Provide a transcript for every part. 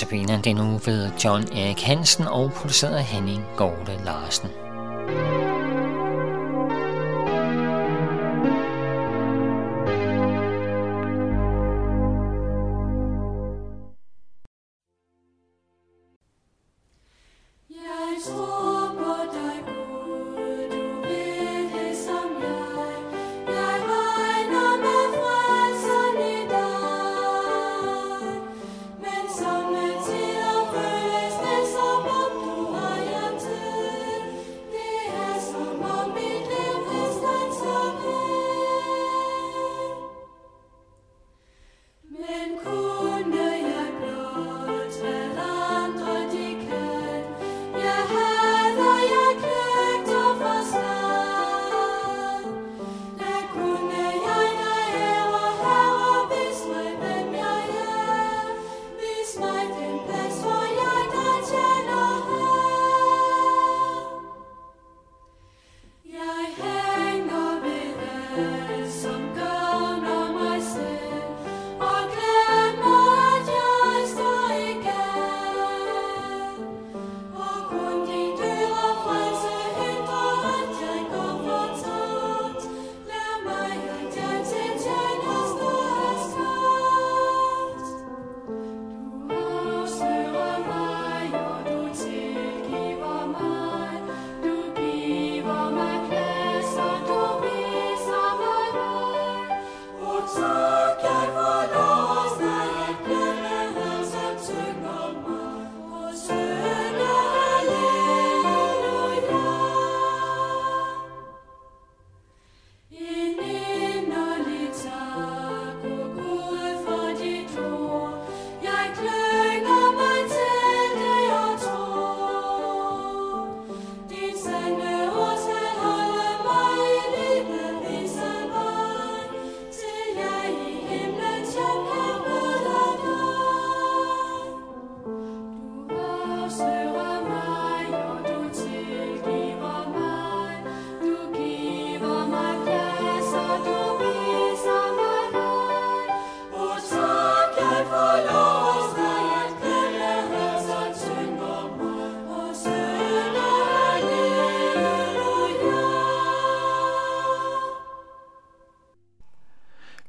Notabene den uge ved John Erik Hansen og produceret af Henning Gorte Larsen.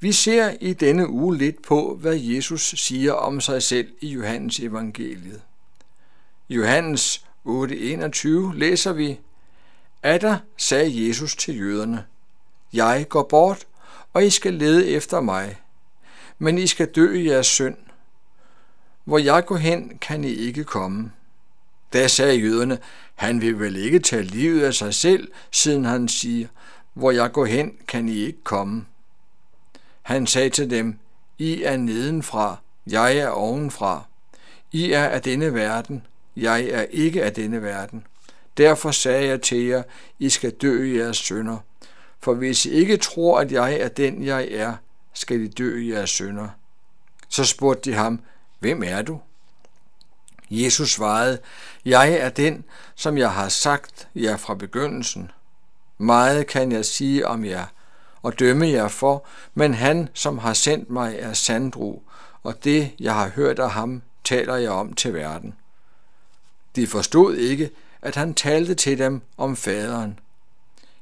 Vi ser i denne uge lidt på, hvad Jesus siger om sig selv i Johannes evangeliet. I Johannes 8:21 læser vi, Adder sagde Jesus til jøderne, Jeg går bort, og I skal lede efter mig, men I skal dø i jeres synd. Hvor jeg går hen, kan I ikke komme. Da sagde jøderne, han vil vel ikke tage livet af sig selv, siden han siger, hvor jeg går hen, kan I ikke komme. Han sagde til dem, I er nedenfra, jeg er ovenfra. I er af denne verden, jeg er ikke af denne verden. Derfor sagde jeg til jer, I skal dø i jeres sønder. For hvis I ikke tror, at jeg er den, jeg er, skal I dø i jeres sønder. Så spurgte de ham, Hvem er du? Jesus svarede, Jeg er den, som jeg har sagt jer fra begyndelsen. Meget kan jeg sige om jer, og dømme jer for, men han, som har sendt mig, er sandro, og det, jeg har hørt af ham, taler jeg om til verden. De forstod ikke, at han talte til dem om faderen.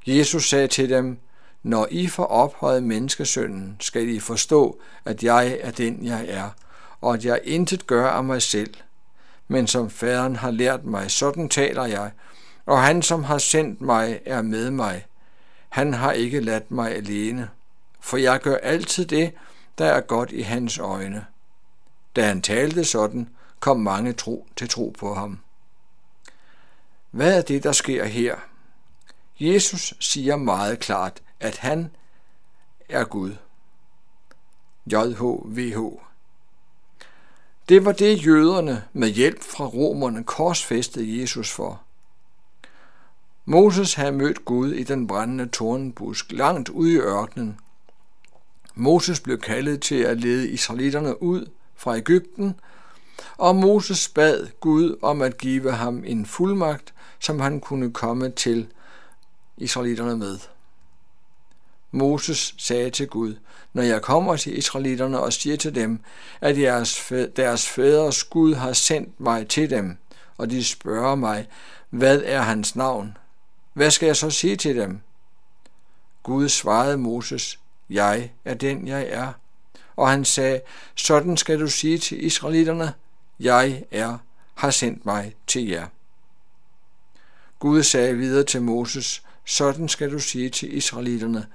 Jesus sagde til dem, når I får ophøjet menneskesønnen, skal I forstå, at jeg er den, jeg er, og at jeg intet gør af mig selv. Men som faderen har lært mig, sådan taler jeg, og han, som har sendt mig, er med mig. Han har ikke ladt mig alene, for jeg gør altid det, der er godt i hans øjne. Da han talte sådan, kom mange tro til tro på ham. Hvad er det, der sker her? Jesus siger meget klart, at han er Gud. JHVH. Det var det jøderne med hjælp fra romerne korsfæstede Jesus for. Moses havde mødt Gud i den brændende tornbusk langt ude i ørkenen. Moses blev kaldet til at lede israelitterne ud fra Ægypten, og Moses bad Gud om at give ham en fuldmagt, som han kunne komme til israelitterne med. Moses sagde til Gud, når jeg kommer til israelitterne og siger til dem, at deres, deres fædres Gud har sendt mig til dem, og de spørger mig, hvad er hans navn? Hvad skal jeg så sige til dem? Gud svarede Moses, jeg er den, jeg er. Og han sagde, sådan skal du sige til israelitterne, jeg er, har sendt mig til jer. Gud sagde videre til Moses, sådan skal du sige til israelitterne,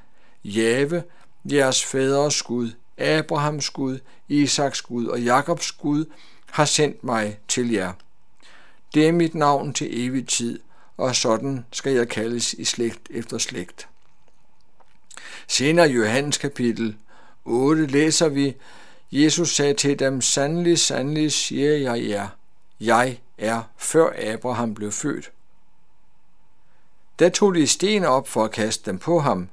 Jave, jeres fædres Gud, Abrahams Gud, Isaks Gud og Jakobs Gud, har sendt mig til jer. Det er mit navn til evig tid, og sådan skal jeg kaldes i slægt efter slægt. Senere i Johannes kapitel 8 læser vi, Jesus sagde til dem, sandelig, sandelig siger jeg jer, jeg er, før Abraham blev født. Da tog de sten op for at kaste dem på ham,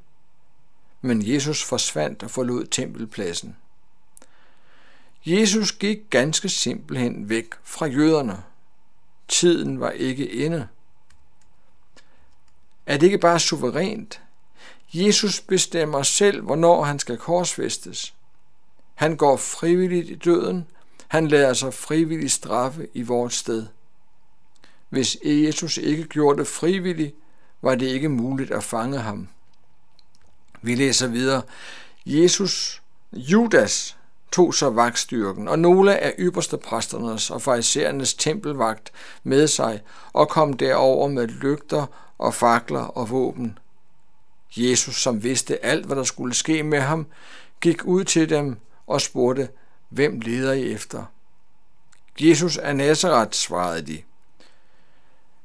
men Jesus forsvandt og forlod tempelpladsen. Jesus gik ganske simpelthen væk fra jøderne. Tiden var ikke inde. Er det ikke bare suverænt? Jesus bestemmer selv, hvornår han skal korsfæstes. Han går frivilligt i døden. Han lader sig frivilligt straffe i vores sted. Hvis Jesus ikke gjorde det frivilligt, var det ikke muligt at fange ham. Vi læser videre. Jesus, Judas, tog så vagtstyrken, og nogle af ypperste præsternes og farisæernes tempelvagt med sig, og kom derover med lygter og fakler og våben. Jesus, som vidste alt, hvad der skulle ske med ham, gik ud til dem og spurgte, hvem leder I efter? Jesus af Nazareth, svarede de.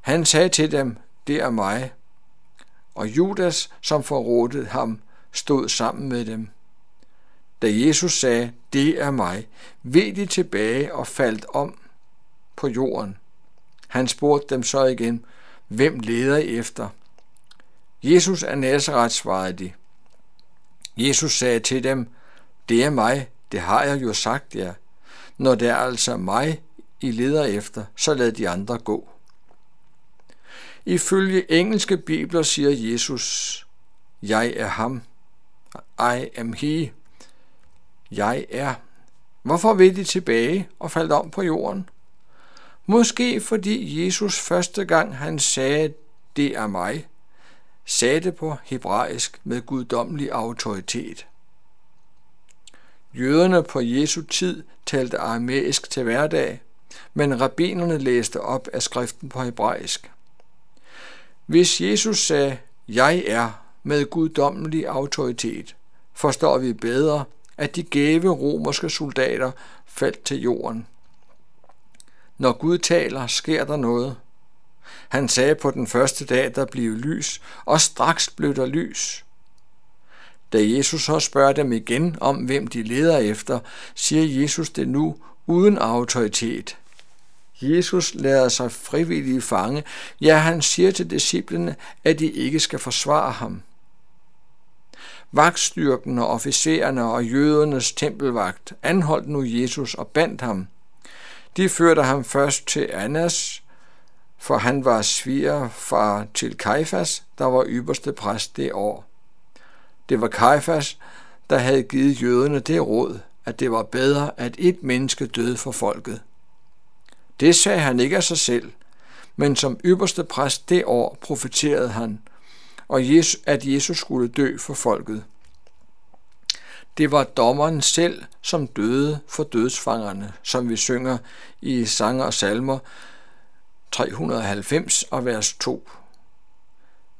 Han sagde til dem, det er mig. Og Judas, som forrådte ham, stod sammen med dem. Da Jesus sagde, det er mig, ved de tilbage og faldt om på jorden. Han spurgte dem så igen, hvem leder I efter? Jesus af Nazareth, svarede de. Jesus sagde til dem, det er mig, det har jeg jo sagt jer. Når det er altså mig, I leder efter, så lad de andre gå. Ifølge engelske bibler siger Jesus, jeg er ham. I am he. Jeg er. Hvorfor vil de tilbage og faldt om på jorden? Måske fordi Jesus første gang han sagde, det er mig, sagde det på hebraisk med guddommelig autoritet. Jøderne på Jesu tid talte aramæisk til hverdag, men rabbinerne læste op af skriften på hebraisk. Hvis Jesus sagde, jeg er med guddommelig autoritet, forstår vi bedre, at de gave romerske soldater faldt til jorden. Når Gud taler, sker der noget. Han sagde på den første dag, der blev lys, og straks blev der lys. Da Jesus så spørger dem igen om, hvem de leder efter, siger Jesus det nu uden autoritet. Jesus lader sig frivillige fange. Ja, han siger til disciplene, at de ikke skal forsvare ham. Vagtstyrken og officererne og jødernes tempelvagt anholdt nu Jesus og bandt ham. De førte ham først til Annas, for han var svigerfar til Kajfas, der var ypperste præst det år. Det var Kajfas, der havde givet jøderne det råd, at det var bedre, at et menneske døde for folket. Det sagde han ikke af sig selv, men som ypperste præst det år profeterede han, og Jesus, at Jesus skulle dø for folket. Det var dommeren selv, som døde for dødsfangerne, som vi synger i Sanger og Salmer 390 og vers 2.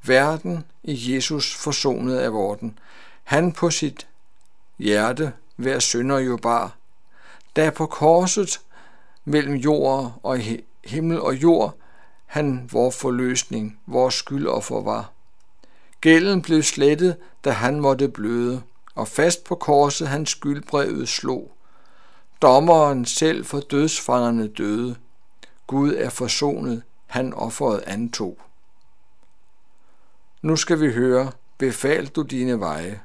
Verden i Jesus forsonet af vorten. Han på sit hjerte hver synder jo bar. Da på korset mellem jord og himmel og jord, han vor forløsning, vores skyldoffer var. Gælden blev slettet, da han måtte bløde, og fast på korset hans skyldbrevet slog. Dommeren selv for dødsfangerne døde. Gud er forsonet, han offeret antog. Nu skal vi høre, befal du dine veje,